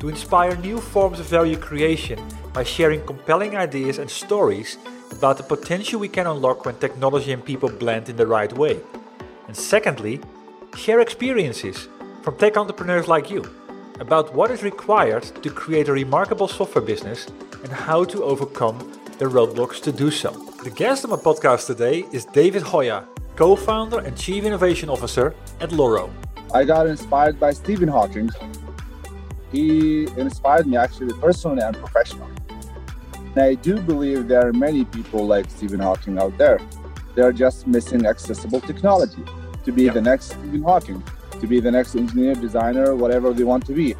to inspire new forms of value creation by sharing compelling ideas and stories about the potential we can unlock when technology and people blend in the right way. And secondly, share experiences from tech entrepreneurs like you about what is required to create a remarkable software business and how to overcome the roadblocks to do so. The guest on my podcast today is David Hojah, co founder and chief innovation officer at Loro. I got inspired by Stephen Hawking he inspired me actually personally and professionally. And I do believe there are many people like Stephen Hawking out there. They're just missing accessible technology to be the next Stephen Hawking, to be the next engineer, designer, whatever they want to be.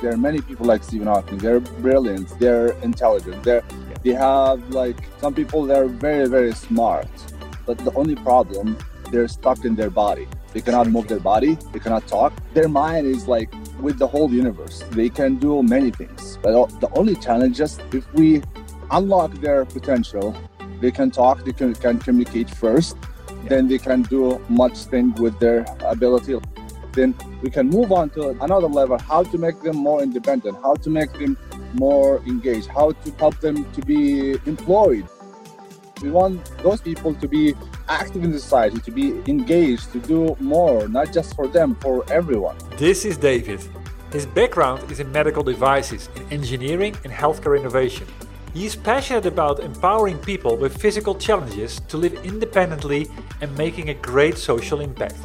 There are many people like Stephen Hawking. They're brilliant. They're intelligent. They're they have like some people. They're very very smart, but the only problem they're stuck in their body. They cannot move their body. They cannot talk. Their mind is like with the whole universe. They can do many things, but uh, the only challenge is if we unlock their potential, they can talk, they can, can communicate first, yeah. then they can do much thing with their ability. Then we can move on to another level, how to make them more independent, how to make them more engaged, how to help them to be employed. We want those people to be active in society, to be engaged, to do more, not just for them, for everyone. This is David. His background is in medical devices, in engineering and healthcare innovation. He is passionate about empowering people with physical challenges to live independently and making a great social impact.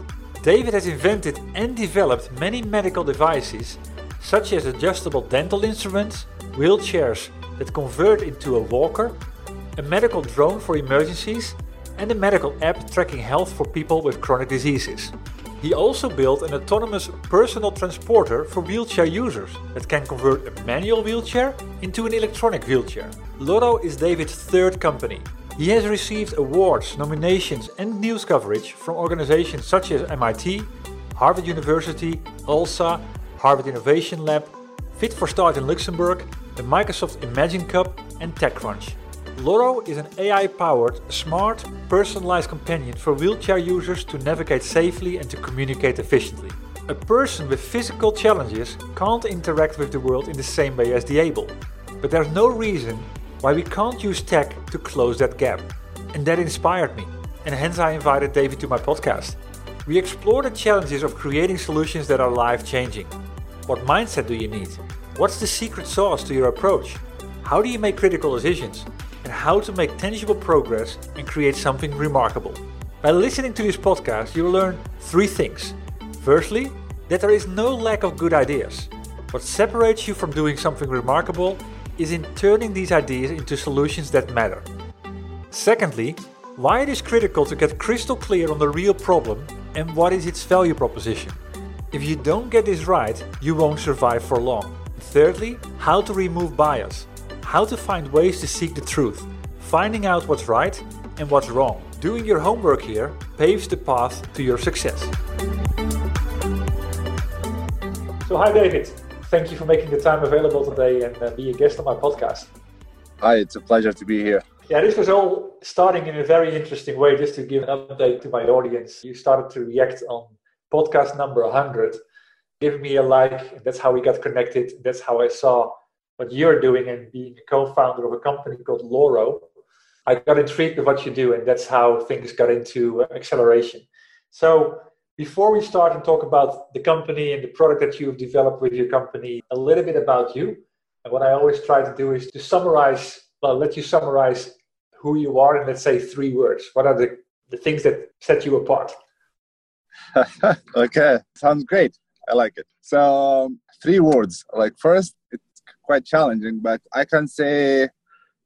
David has invented and developed many medical devices, such as adjustable dental instruments, wheelchairs that convert into a walker, a medical drone for emergencies, and a medical app tracking health for people with chronic diseases. He also built an autonomous personal transporter for wheelchair users that can convert a manual wheelchair into an electronic wheelchair. Loro is David's third company. He has received awards, nominations, and news coverage from organizations such as MIT, Harvard University, ULSA, Harvard Innovation Lab, Fit for Start in Luxembourg, the Microsoft Imagine Cup, and TechCrunch. Loro is an AI powered, smart, personalized companion for wheelchair users to navigate safely and to communicate efficiently. A person with physical challenges can't interact with the world in the same way as the able. But there's no reason why we can't use tech to close that gap. And that inspired me, and hence I invited David to my podcast. We explore the challenges of creating solutions that are life changing. What mindset do you need? What's the secret sauce to your approach? How do you make critical decisions? And how to make tangible progress and create something remarkable. By listening to this podcast, you'll learn three things. Firstly, that there is no lack of good ideas. What separates you from doing something remarkable is in turning these ideas into solutions that matter. Secondly, why it is critical to get crystal clear on the real problem and what is its value proposition. If you don't get this right, you won't survive for long. Thirdly, how to remove bias how to find ways to seek the truth, finding out what's right and what's wrong. Doing your homework here paves the path to your success. So, hi, David. Thank you for making the time available today and uh, be a guest on my podcast. Hi, it's a pleasure to be here. Yeah, this was all starting in a very interesting way. Just to give an update to my audience, you started to react on podcast number 100, giving me a like. That's how we got connected. That's how I saw what you're doing and being a co-founder of a company called Loro, I got intrigued with what you do, and that's how things got into acceleration. So Before we start and talk about the company and the product that you've developed with your company, a little bit about you. And what I always try to do is to summarize, well, let you summarize who you are in, let's say, three words. What are the, the things that set you apart? okay, sounds great. I like it. So, um, three words. Like, first, it's quite challenging, but I can say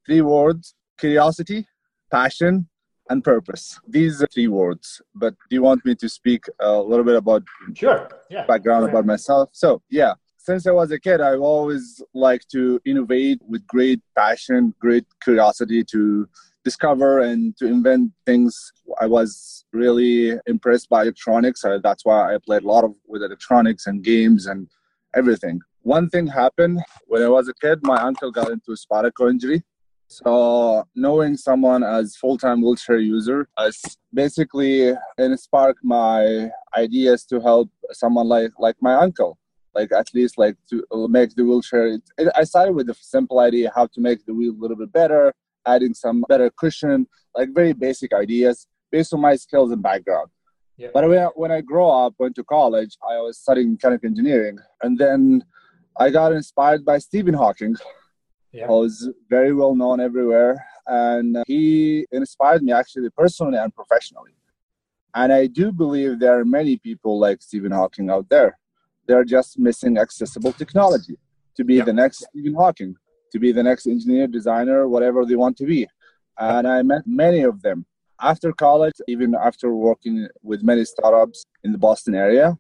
three words curiosity, passion, and purpose. These are three words. But do you want me to speak a little bit about sure. yeah. background about myself? So, yeah, since I was a kid, I've always liked to innovate with great passion, great curiosity to discover and to invent things. I was really impressed by electronics. that's why I played a lot of with electronics and games and everything. One thing happened when I was a kid. My uncle got into a spinal cord injury, so knowing someone as full-time wheelchair user has basically sparked my ideas to help someone like like my uncle. Like at least like to uh, make the wheelchair. It, it, I started with a simple idea how to make the wheel a little bit better, adding some better cushion, like very basic ideas based on my skills and background. Yeah. But when I, when I grew up, went to college, I was studying mechanical engineering, and then I got inspired by Stephen Hawking yeah. was very well known everywhere. And he inspired me actually personally and professionally. And I do believe there are many people like Stephen Hawking out there. They're just missing accessible technology to be yeah. the next Stephen Hawking, to be the next engineer, designer, whatever they want to be. And I met many of them after college, even after working with many startups in the Boston area.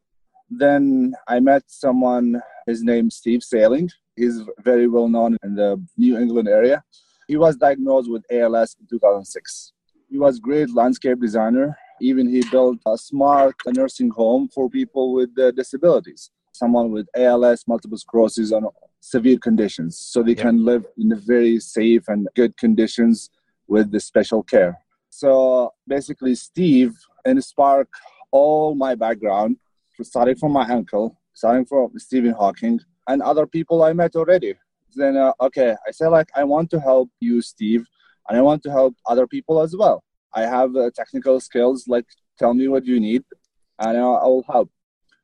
Then I met someone, his name Steve Saling. He's very well known in the New England area. He was diagnosed with ALS in 2006. He was great landscape designer. Even he built a smart nursing home for people with uh, disabilities, someone with ALS, multiple sclerosis, and severe conditions, so they yeah. can live in very safe and good conditions with the special care. So basically, Steve inspired all my background, starting from my uncle, starting from Stephen Hawking, and other people I met already. Then, uh, okay, I say like, I want to help you, Steve, and I want to help other people as well. I have uh, technical skills, like tell me what you need, and I will help.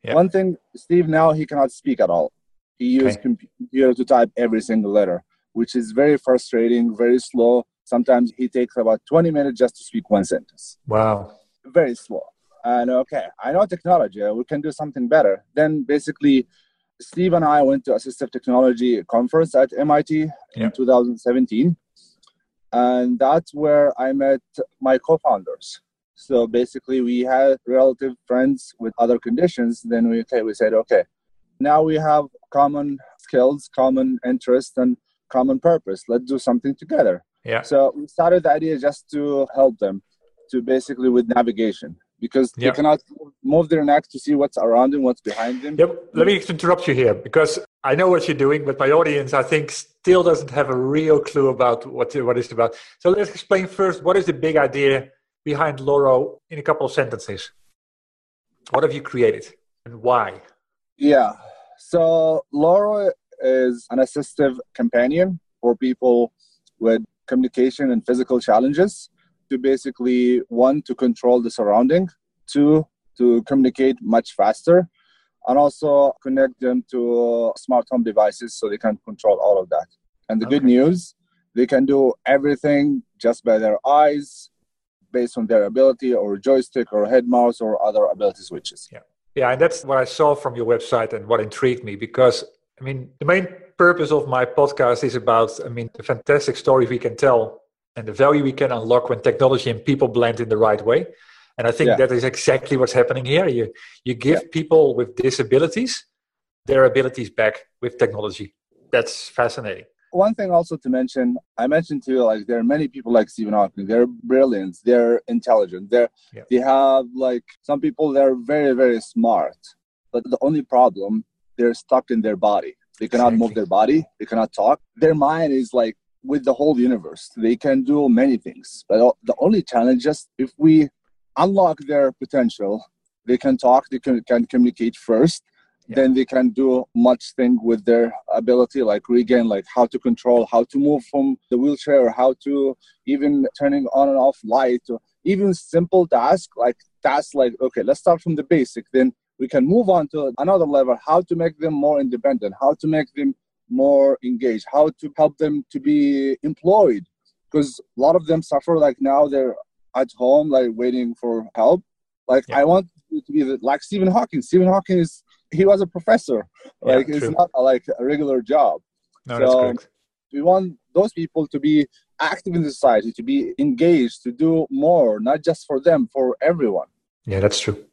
Yeah. One thing, Steve now he cannot speak at all. He uses okay. computer to type every single letter, which is very frustrating, very slow. Sometimes he takes about 20 minutes just to speak one sentence. Wow. Very slow. And okay, I know technology. Uh, we can do something better. Then basically, Steve and I went to assistive technology conference at MIT in 2017, and that's where I met my co-founders. So basically, we had relative friends with other conditions. Then we okay, we said, okay, now we have common skills, common interests, and common purpose. Let's do something together. Yeah. So we started the idea just to help them, to basically with navigation because yep. they cannot move their neck to see what's around them, what's behind them. Yep. Let me interrupt you here because I know what you're doing, but my audience, I think, still doesn't have a real clue about what what it's about. So let's explain first what is the big idea behind Loro in a couple of sentences. What have you created and why? Yeah. So Loro is an assistive companion for people with communication and physical challenges to basically one to control the surrounding, two to communicate much faster, and also connect them to smart home devices so they can control all of that. And the okay. good news, they can do everything just by their eyes, based on their ability, or joystick, or head mouse, or other ability switches. Yeah, yeah, and that's what I saw from your website and what intrigued me because I mean the main purpose of my podcast is about I mean the fantastic story we can tell and the value we can unlock when technology and people blend in the right way. And I think yeah. that is exactly what's happening here. You you give yeah. people with disabilities their abilities back with technology. That's fascinating. One thing also to mention, I mentioned too, like there are many people like Stephen Hawking. They're brilliant. They're intelligent. They're yeah. they have like some people. They're very very smart, but the only problem they're stuck in their body. They cannot exactly. move their body. They cannot talk. Their mind is like with the whole universe. They can do many things, but the only challenge is if we unlock their potential, they can talk, they can, can communicate first, yeah. then they can do much thing with their ability, like regain, like how to control, how to move from the wheelchair, how to even turning on and off light, or even simple task like that's like okay let's start from the basic then we can move on to another level how to make them more independent how to make them more engaged how to help them to be employed. Because a lot of them suffer like now they're at home like waiting for help. Like yeah. i want to be like stephen hawking. Stephen hawking is he was a professor. Like yeah, it's not a, like a regular job. No, so we want those people to be active in the society to be engaged to do more not just for them for everyone. Yeah that's true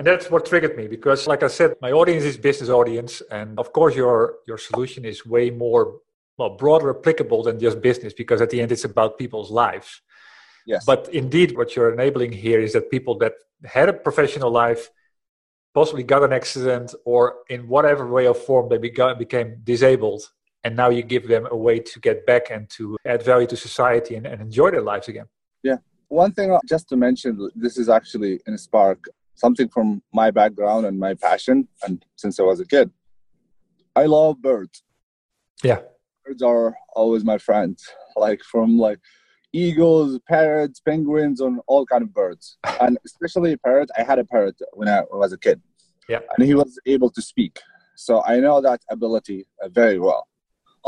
and that's what triggered me because like i said my audience is business audience and of course your your solution is way more well broader applicable than just business because at the end it's about people's lives. Yes. But indeed what you're enabling here is that people that had a professional life possibly got an accident or in whatever way or form they beca- became disabled and now you give them a way to get back and to add value to society and, and enjoy their lives again. Yeah. One thing uh, just to mention this is actually in spark something from my background and my passion and since i was a kid. I love birds. Yeah. Birds are always my friends. Like from like eagles parrots penguins and all kind of birds. And especially parrots i had a parrot when i was a kid. Yeah. And he was able to speak. So i know that ability uh, very well.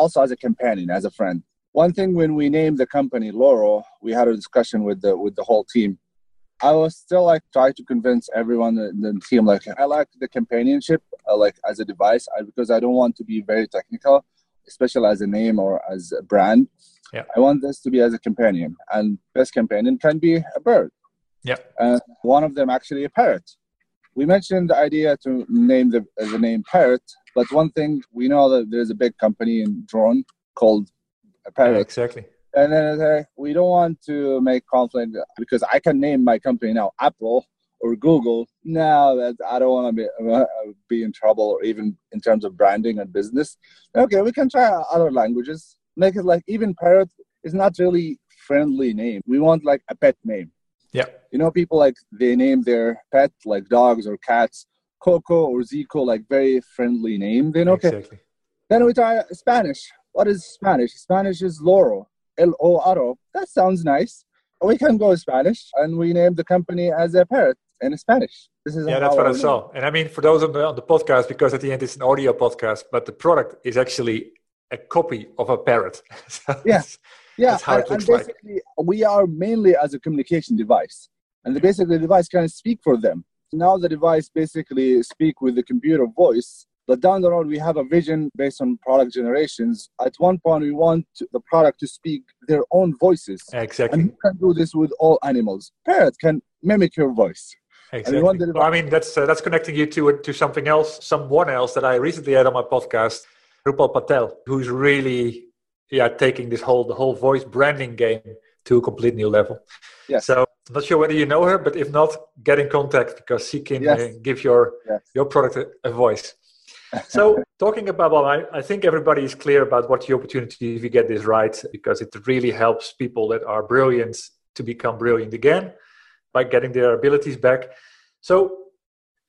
Also as a companion as a friend. One thing when we named the company loro we had a discussion with the with the whole team I was still like trying to convince everyone in the team like I like the companionship uh, like as a device I, because I don't want to be very technical, especially as a name or as a brand. Yeah. I want this to be as a companion, and best companion can be a bird. Yeah. And one of them actually a parrot. We mentioned the idea to name the the name parrot, but one thing we know that there's a big company in drone called parrot. Yeah, exactly and then we don't want to make conflict because I can name my company now Apple or Google. Now that I don't want to be uh, be in trouble, or even in terms of branding and business. Okay, we can try other languages. Make it like even parrot is not really friendly name. We want like a pet name. Yeah. You know, people like they name their pet like dogs or cats Coco or Zico, like very friendly name. Then okay. Exactly. Then we try Spanish. What is Spanish? Spanish is Loro. L O. That sounds nice. We can go Spanish, and we name the company as a parrot in Spanish. This is yeah, that's what I saw. And I mean, for those on the, on the podcast, because at the end it's an audio podcast, but the product is actually a copy of a parrot. so yeah, yeah. How and, it looks and basically, like. we are mainly as a communication device, and the basically the device can speak for them. Now the device basically speak with the computer voice but down the road, we have a vision based on product generations. At one point, we want the product to speak their own voices. Exactly. And you can do this with all animals. Parrot can mimic your voice. Exactly. Well, I mean, that's uh, that's connecting you to to something else, someone else that I recently had on my podcast, Rupal Patel, who's really yeah taking this whole the whole voice branding game to a complete new level. Yes. So I'm not sure whether you know her, but if not, get in contact because she can yes. uh, give your yes. your product a, a voice so talking about well, I, I, think everybody is clear about what the opportunity if you get this right because it really helps people that are brilliant to become brilliant again by getting their abilities back. So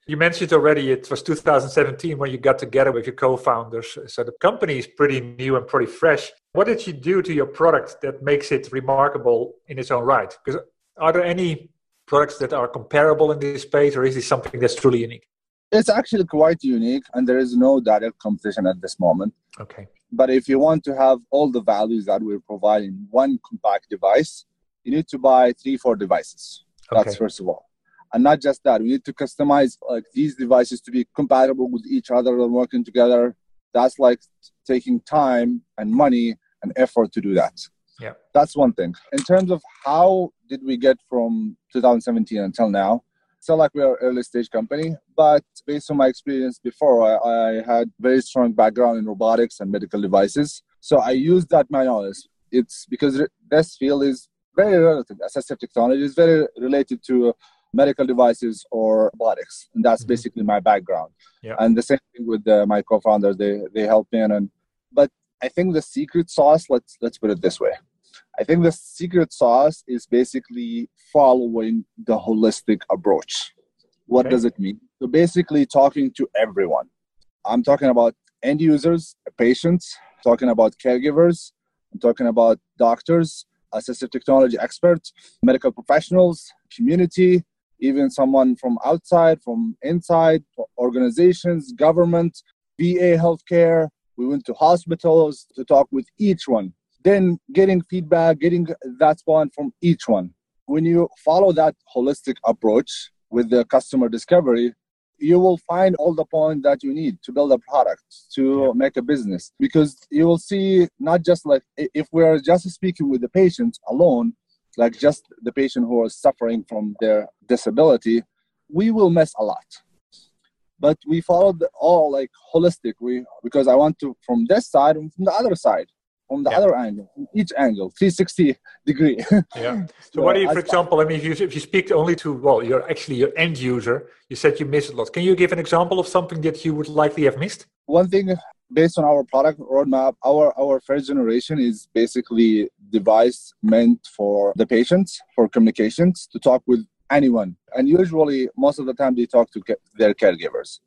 you mentioned already it was 2017 when you got together with your co-founders. So the company is pretty new and pretty fresh. What did you do to your product that makes it remarkable in its own right? Because are there any products that are comparable in this space or is this something that's truly unique it's actually quite unique, and there is no direct competition at this moment. Okay. But if you want to have all the values that we provide in one compact device, you need to buy three, four devices. That's okay. first of all. And not just that, we need to customize like these devices to be compatible with each other and working together. That's like taking time and money and effort to do that. Yeah. That's one thing. In terms of how did we get from 2017 until now, still like we're early stage company, but based on my experience before, I, I had very strong background in robotics and medical devices. So I used that my knowledge. It's because this field is very relative. Assistive technology is very related to medical devices or robotics, and that's mm-hmm. basically my background. Yeah. And the same thing with uh, my co-founders; they they help me. And but I think the secret sauce. Let's let's put it this way. I think the secret sauce is basically following the holistic approach. What okay. does it mean? So basically talking to everyone. I'm talking about end users, patients, talking about caregivers, I'm talking about doctors, assistive technology experts, medical professionals, community, even someone from outside, from inside, organizations, government, VA healthcare. We went to hospitals to talk with each one. Then getting feedback, getting that one from each one. When you follow that holistic approach with the customer discovery, you will find all the points that you need to build a product to yeah. make a business because you will see not just like if we're just speaking with the patient alone like just the patient who is suffering from their disability we will miss a lot but we followed all like holistic we because i want to from this side and from the other side from the yeah. other angle, each angle, 360 degree. yeah. So, so, what do you, for example, I mean, if you, if you speak only to, well, you're actually your end user, you said you missed a lot. Can you give an example of something that you would likely have missed? One thing based on our product roadmap, our, our first generation is basically device meant for the patients, for communications, to talk with anyone. And usually, most of the time, they talk to their caregivers,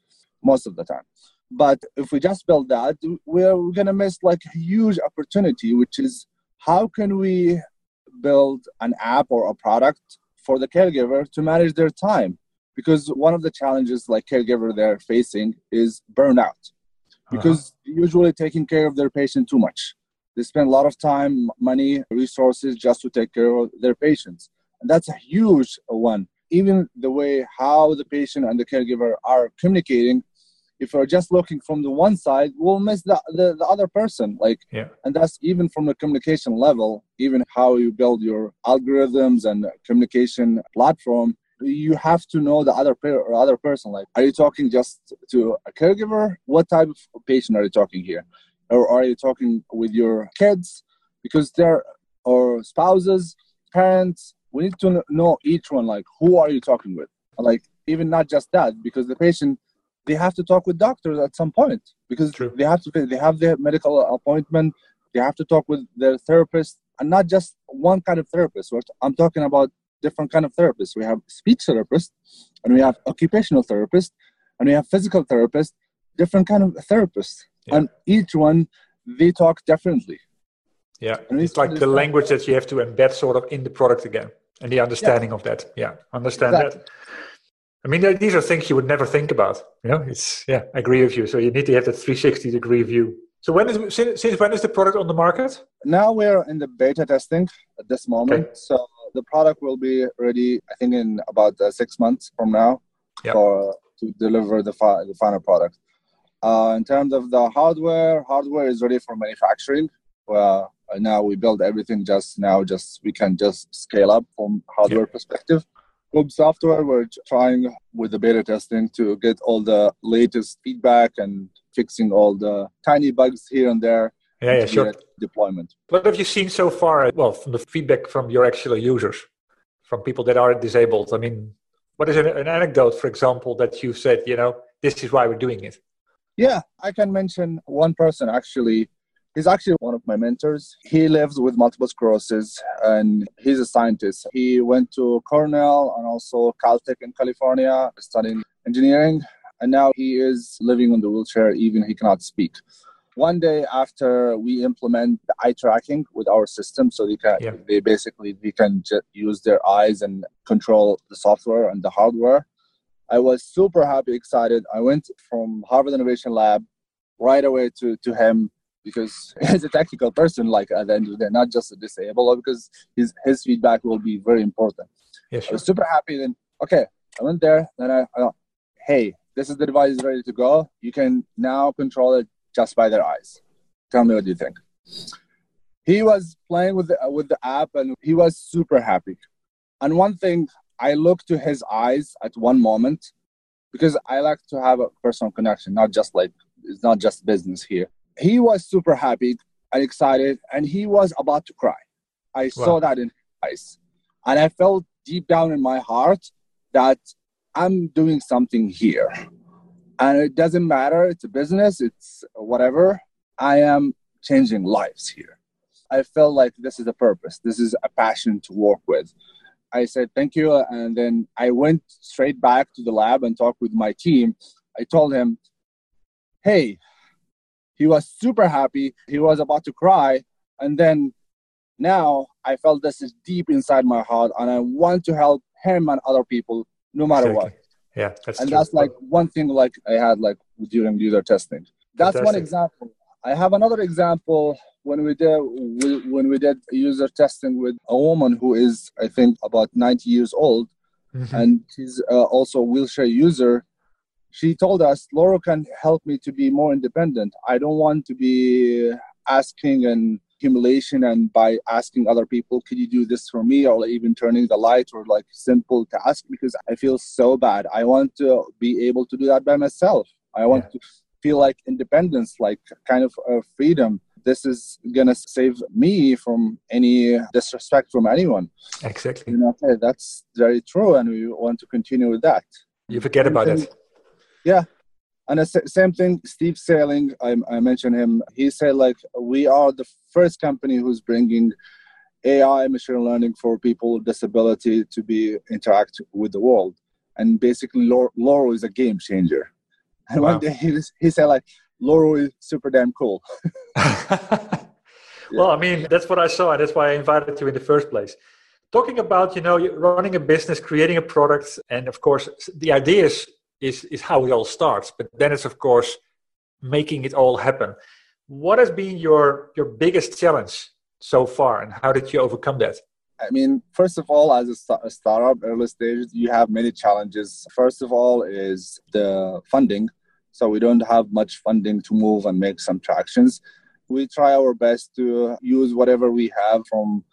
most of the time. But if we just build that, we're, going to miss like a huge opportunity, which is how can we build an app or a product for the caregiver to manage their time? Because one of the challenges like caregiver they're facing is burnout. Uh-huh. Because uh-huh. usually taking care of their patient too much. They spend a lot of time, money, resources just to take care of their patients. And that's a huge one. Even the way how the patient and the caregiver are communicating if we're just looking from the one side we'll miss the, the, the other person like yeah. and that's even from the communication level even how you build your algorithms and communication platform you have to know the other per- or other person like are you talking just to a caregiver? What type of patient are you talking here? Or are you talking with your kids? Because they're or spouses parents we need to know each one like who are you talking with? Like even not just that because the patient they have to talk with doctors at some point because True. they have to they have their medical appointment they have to talk with their therapist and not just one kind of therapist i'm talking about different kind of therapists we have speech therapist and we have occupational therapist and we have physical therapist different kind of therapists yeah. and each one they talk differently yeah and it's like the language that you have to embed sort of in the product again and the understanding yeah. of that yeah understand exactly. that I mean, these are things you would never think about. You know, it's yeah, I agree with you. So you need to have that 360 degree view. So when is since, since when is the product on the market? Now we're in the beta testing at this moment. Okay. So the product will be ready, I think, in about uh, six months from now yep. for to deliver the fi- the final product. Uh, in terms of the hardware, hardware is ready for manufacturing. Well, now we build everything just now. Just we can just scale up from hardware yep. perspective. Web software, we're trying with the beta testing to get all the latest feedback and fixing all the tiny bugs here and there. Yeah, yeah, sure. Deployment. What have you seen so far? Well, from the feedback from your actual users, from people that are disabled. I mean, what is an, an anecdote, for example, that you said, you know, this is why we're doing it? Yeah, I can mention one person actually He's actually one of my mentors. He lives with multiple sclerosis and he's a scientist. He went to Cornell and also Caltech in California studying engineering. And now he is living on the wheelchair, even he cannot speak. One day after we implement the eye tracking with our system, so they can yeah. they basically they can just use their eyes and control the software and the hardware. I was super happy, excited. I went from Harvard Innovation Lab right away to, to him because he's a technical person, like at the end of the day, not just a disabled, because his his feedback will be very important. Yeah, sure. I was super happy. Then okay, I went there. Then I, I hey, this is the device ready to go. You can now control it just by their eyes. Tell me what you think. He was playing with the, with the app and he was super happy. And one thing, I looked to his eyes at one moment because I like to have a personal connection, not just like it's not just business here he was super happy and excited and he was about to cry. I wow. saw that in his eyes. And i felt deep down in my heart that i'm doing something here. And it doesn't matter it's a business it's whatever. I am changing lives here. I felt like this is a purpose. This is a passion to work with. I said thank you. And then i went straight back to the lab and talked with my team. I told him hey he was super happy. He was about to cry. And then now I felt this is deep inside my heart and I want to help him and other people no matter exactly. what. Yeah, that's and true. that's like one thing like I had like during user testing. That's Fantastic. one example. I have another example when we did when we did user testing with a woman who is I think about 90 years old, mm-hmm. and she's uh, also a wheelchair user. She told us, Loro can help me to be more independent. I don't want to be asking and humiliation and by asking other people, could you do this for me? Or even turning the light or like simple task because I feel so bad. I want to be able to do that by myself. I want yeah. to feel like independence, like kind of uh, freedom. This is gonna save me from any disrespect from anyone. Exactly. You know, that's very true, and we want to continue with that. You forget about it. Yeah, and the same thing, Steve Saling, I, I mentioned him. He said like we are the first company who's bringing AI machine learning for people with disability to be interact with the world. And basically, Loro is a game changer. And wow. one day he, he said like, Loro is super damn cool. yeah. Well, I mean, that's what I saw, and that's why I invited you in the first place. Talking about, you know, running a business, creating a product, and of course, the idea is is is how it all starts but then it's of course making it all happen. What has been your your biggest challenge so far and how did you overcome that? I mean first of all as a, a startup early stages, you have many challenges. First of all is the funding. So we don't have much funding to move and make some tractions. We try our best to use whatever we have from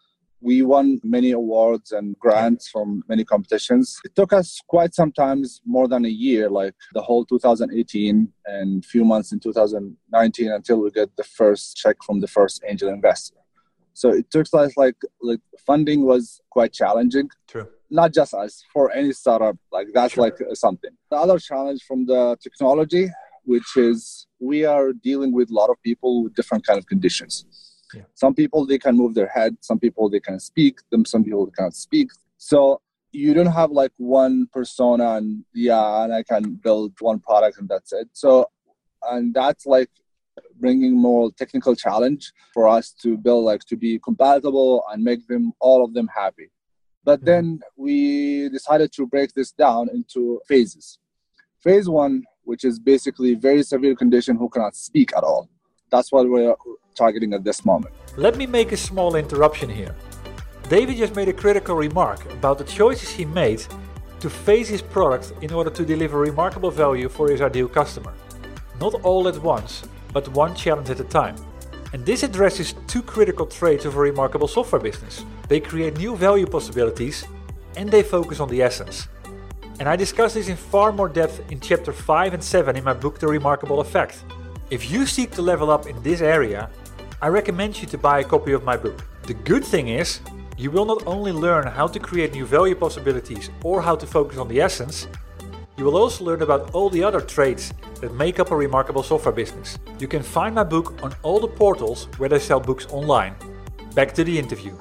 we won many awards and grants from many competitions. It took us quite sometimes more than a year, like the whole 2018 and few months in 2019 until we get the first check from the first angel investor. So it took us like like funding was quite challenging. True. Not just us, for any startup, like that's like uh, something. The other challenge from the technology, which is we are dealing with a lot of people with different kind of conditions yeah. Some people they can move their head, some people they can speak, them some people they can't speak. So you don't have like one persona and yeah, and I can build one product and that's it. So and that's like bringing more technical challenge for us to build like to be compatible and make them all of them happy. But mm-hmm. then we decided to break this down into phases. Phase one, which is basically very severe condition who cannot speak at all. That's what we're targeting at this moment. Let me make a small interruption here. David just made a critical remark about the choices he made to phase his product in order to deliver remarkable value for his ideal customer. Not all at once, but one challenge at a time. And this addresses two critical traits of a remarkable software business. They create new value possibilities and they focus on the essence. And I discuss this in far more depth in chapter 5 and 7 in my book The Remarkable Effect. If you seek to level up in this area, I recommend you to buy a copy of my book. The good thing is, you will not only learn how to create new value possibilities or how to focus on the essence, you will also learn about all the other traits that make up a remarkable software business. You can find my book on all the portals where they sell books online. Back to the interview.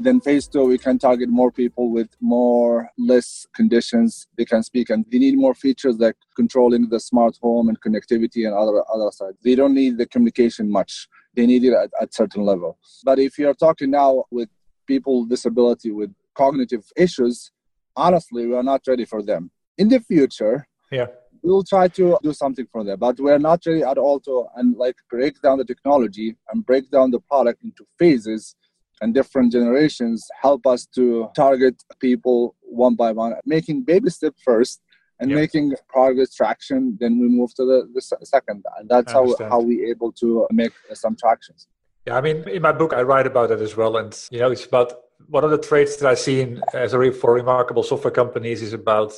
Then phase two, we can target more people with more less conditions they can speak, and they need more features like controlling the smart home and connectivity and other other side. They don't need the communication much they need it at, at certain level. But if you're talking now with people with disability with cognitive issues, honestly, we are not ready for them. In the future, yeah, we'll try to do something for them, but we're not ready at all to and like break down the technology and break down the product into phases and different generations help us to target people one by one, making baby step first and yep. making progress traction then we move to the, the second. And that's how, how we able to uh, make uh, some tractions. Yeah i mean in my book i write about it as well. And you know it's about one of the traits that i see in, as a for remarkable software companies is about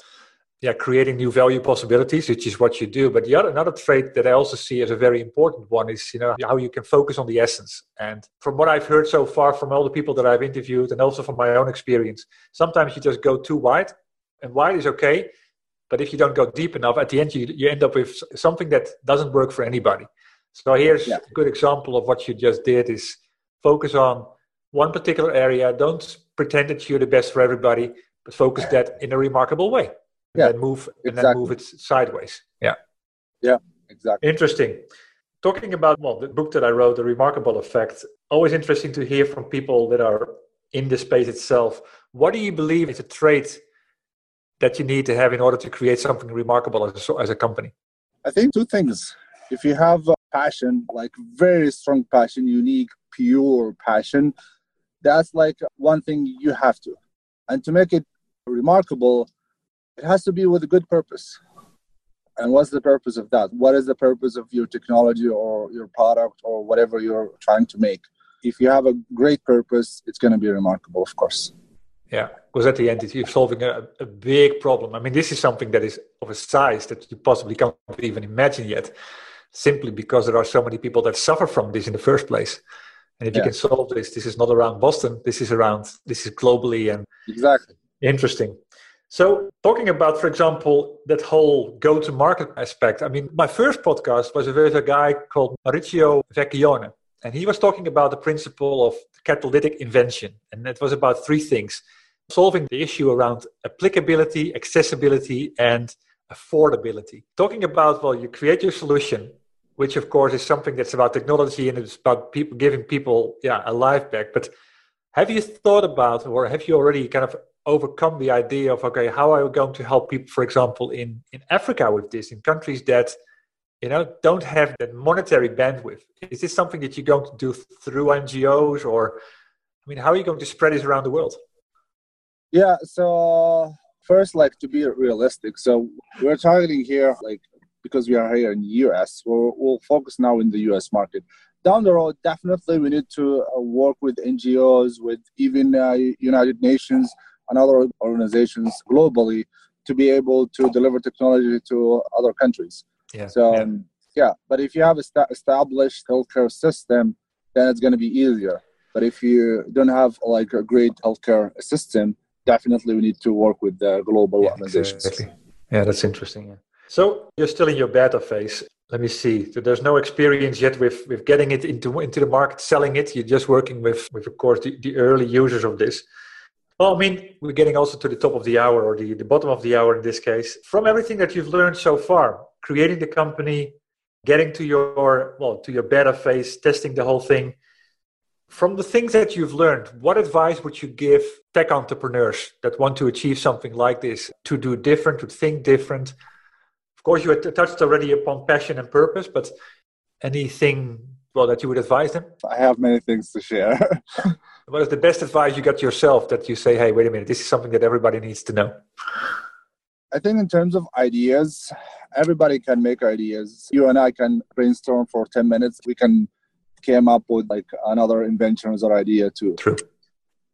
yeah creating new value possibilities which is what you do. But the other another trait that i also see as a very important one is you know how you can focus on the essence. And from what i've heard so far from all the people that i've interviewed and also from my own experience sometimes you just go too wide and wide is okay but if you don't go deep enough, at the end you, you end up with something that doesn't work for anybody. So here's yeah. a good example of what you just did is focus on one particular area. Don't pretend that you're the best for everybody, but focus that in a remarkable way. And yeah, then move and exactly. then move it sideways. Yeah. Yeah, exactly. Interesting. Talking about well, the book that I wrote, The Remarkable Effect, always interesting to hear from people that are in the space itself. What do you believe is a trait that you need to have in order to create something remarkable as a, as a company? I think two things. If you have a passion, like very strong passion, unique, pure passion, that's like one thing you have to. And to make it remarkable, it has to be with a good purpose. And what's the purpose of that? What is the purpose of your technology or your product or whatever you're trying to make? If you have a great purpose, it's going to be remarkable, of course. Yeah, because at the end, you're solving a, a big problem. I mean, this is something that is of a size that you possibly can't even imagine yet, simply because there are so many people that suffer from this in the first place. And if yeah. you can solve this, this is not around Boston. This is around. This is globally and exactly interesting. So, talking about, for example, that whole go-to-market aspect. I mean, my first podcast was with a guy called Maurizio Vecchione, and he was talking about the principle of catalytic invention, and it was about three things solving the issue around applicability, accessibility, and affordability. Talking about, well, you create your solution, which of course is something that's about technology and it's about people giving people, yeah, a life back. But have you thought about, or have you already kind of overcome the idea of, okay, how are we going to help people, for example, in, in Africa with this, in countries that, you know, don't have that monetary bandwidth? Is this something that you're going to do through NGOs or, I mean, how are you going to spread this around the world? Yeah, so first, like to be realistic, so we're targeting here, like because we are here in the US, we'll, we'll focus now in the US market. Down the road, definitely we need to uh, work with NGOs, with even uh, United Nations and other organizations globally to be able to deliver technology to other countries. Yeah. So, yeah. Um, yeah. But if you have a st- established healthcare system, then it's going to be easier. But if you don't have like a great healthcare system, definitely we need to work with the global yeah, organizations. Exactly. Yeah, that's interesting. Yeah. So you're still in your beta phase. Let me see. So there's no experience yet with, with getting it into into the market, selling it. You're just working with, with of course, the, the early users of this. Well, I mean, we're getting also to the top of the hour or the, the bottom of the hour in this case. From everything that you've learned so far, creating the company, getting to your well to your beta phase, testing the whole thing, from the things that you've learned, what advice would you give tech entrepreneurs that want to achieve something like this, to do different, to think different? Of course, you had touched already upon passion and purpose, but anything well that you would advise them? I have many things to share. what is the best advice you got yourself that you say, hey, wait a minute, this is something that everybody needs to know? I think in terms of ideas, everybody can make ideas. You and I can brainstorm for 10 minutes. We can came up with like another invention or idea too. True.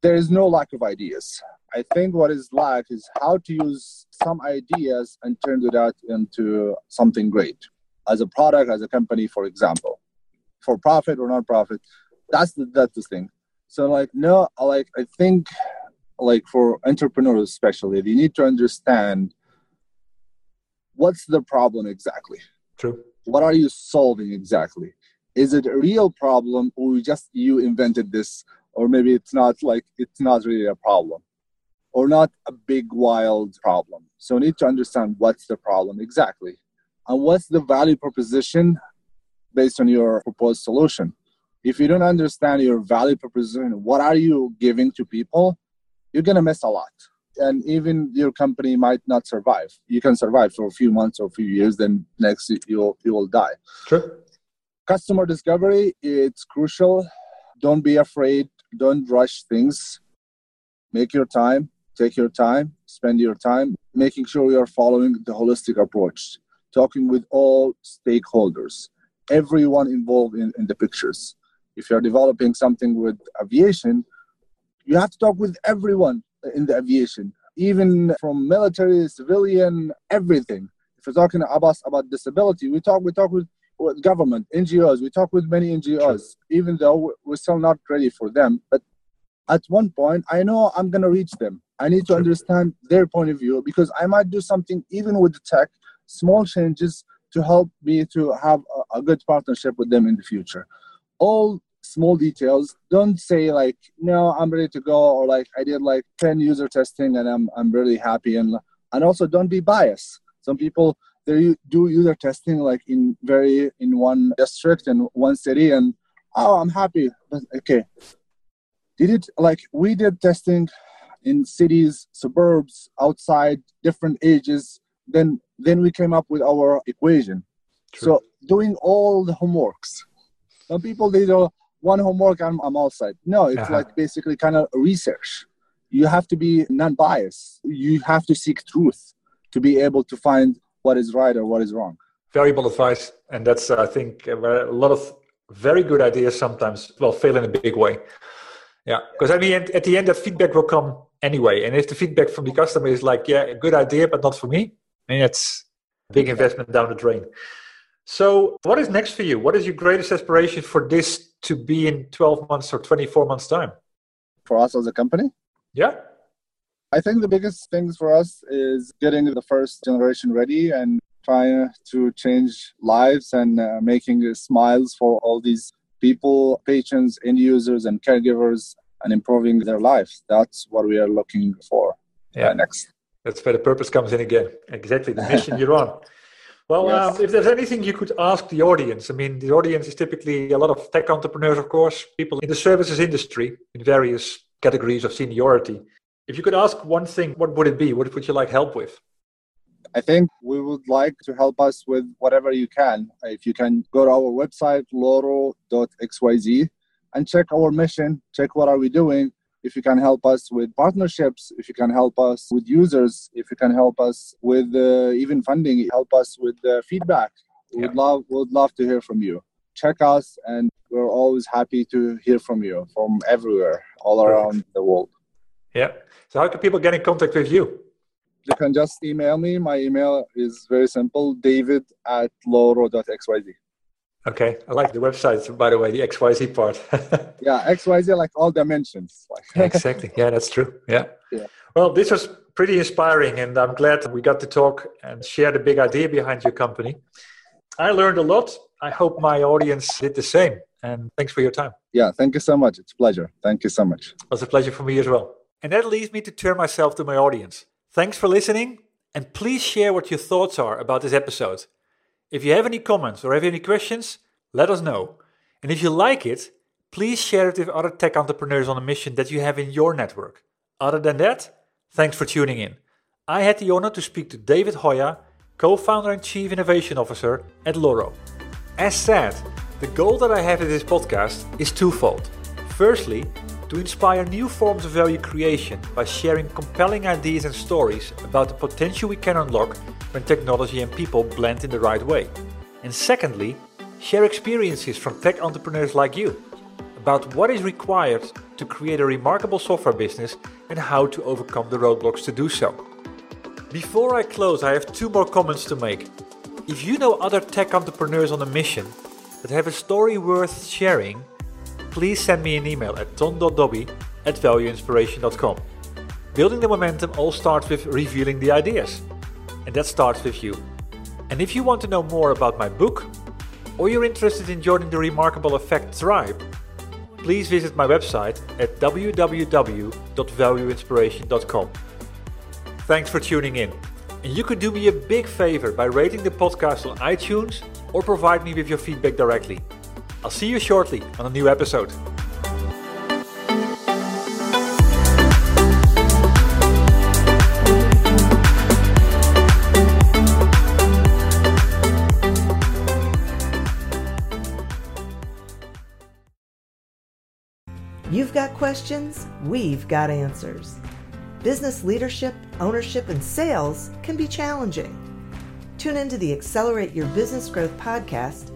There is no lack of ideas. I think what is lack is how to use some ideas and turn that into something great as a product, as a company, for example, for profit or non-profit. That's the that's the thing. So like no, like I think like for entrepreneurs especially, they need to understand what's the problem exactly. True. What are you solving exactly? Is it a real problem or just you invented this? Or maybe it's not like it's not really a problem. Or not a big wild problem. So we need to understand what's the problem exactly. And what's the value proposition based on your proposed solution? If you don't understand your value proposition what are you giving to people? You're going to miss a lot. And even your company might not survive. You can survive for a few months or a few years then next you'll you will die. Sure customer discovery it's crucial. Don't be afraid. Don't rush things. Make your time. Take your time. Spend your time making sure you are following the holistic approach talking with all stakeholders everyone involved in, in the pictures. If you're developing something with aviation you have to talk with everyone in the aviation even from military civilian everything. If you're talking about about disability we talk we talk with with government, NGOs. We talk with many NGOs, even though we're still not ready for them. But at one point, I know I'm going to reach them. I need to understand their point of view because I might do something even with the tech, small changes to help me to have a, a good partnership with them in the future. All small details. Don't say like, no, I'm ready to go, or like I did like 10 user testing and I'm I'm really happy. And and also don't be biased. Some people they do user testing like in very in one district and one city and oh i'm happy but okay did it like we did testing in cities, suburbs, outside, different ages. Then then we came up with our equation. True. So doing all the homeworks. Some people they do one homework I'm, I'm outside. No, it's uh-huh. like basically kind of research. You have to be non-biased. You have to seek truth to be able to find what is right or what is wrong. Valuable advice, and that's I think a lot of very good ideas sometimes well fail in a big way. Yeah, because I mean, at the end, that feedback will come anyway. And if the feedback from the customer is like, "Yeah, good idea, but not for me," I mean, it's a big investment down the drain. So, what is next for you? What is your greatest aspiration for this to be in 12 months or 24 months' time? For us as a company? Yeah. I think the biggest things for us is getting the first generation ready and trying to change lives and uh, making smiles for all these people, patients, end users, and caregivers, and improving their lives. That's what we are looking for uh, yeah. Uh, next. That's where the purpose comes in again. Exactly, the mission you're on. Well, yes. um, if there's anything you could ask the audience, I mean, the audience is typically a lot of tech entrepreneurs, of course, people in the services industry in various categories of seniority. If you could ask one thing, what would it be? What would you like help with? I think we would like to help us with whatever you can. If you can go to our website, loro.xyz, and check our mission, check what are we doing, if you can help us with partnerships, if you can help us with users, if you can help us with uh, even funding, help us with uh, feedback. We'd love would love to hear from you. Check us, and we're always happy to hear from you from everywhere, all Perfect. around the world. Yeah. So how can people get in contact with you? You can just email me. My email is very simple: david at loro.xyz. Okay, I like the website, by the way, the XYZ part. yeah, XYZ, like all dimensions. exactly. Yeah, that's true. Yeah. yeah. Well, this was pretty inspiring, and I'm glad we got to talk and share the big idea behind your company. I learned a lot. I hope my audience did the same. And thanks for your time. Yeah, thank you so much. It's a pleasure. Thank you so much. It was a pleasure for me as well. And that leads me to turn myself to my audience. Thanks for listening, and please share what your thoughts are about this episode. If you have any comments or have any questions, let us know. And if you like it, please share it with other tech entrepreneurs on a mission that you have in your network. Other than that, thanks for tuning in. I had the honor to speak to David Hojah, co founder and chief innovation officer at Loro. As said, the goal that I have in this podcast is twofold. Firstly, to inspire new forms of value creation by sharing compelling ideas and stories about the potential we can unlock when technology and people blend in the right way. And secondly, share experiences from tech entrepreneurs like you about what is required to create a remarkable software business and how to overcome the roadblocks to do so. Before I close, I have two more comments to make. If you know other tech entrepreneurs on a mission that have a story worth sharing, please send me an email at ton.dobbe at valueinspiration.com. Building the momentum all starts with revealing the ideas, and that starts with you. And if you want to know more about my book, or you're interested in joining the Remarkable Effect tribe, please visit my website at www.valueinspiration.com. Thanks for tuning in. And you could do me a big favor by rating the podcast on iTunes or provide me with your feedback directly. I'll see you shortly on a new episode. You've got questions, we've got answers. Business leadership, ownership, and sales can be challenging. Tune into the Accelerate Your Business Growth podcast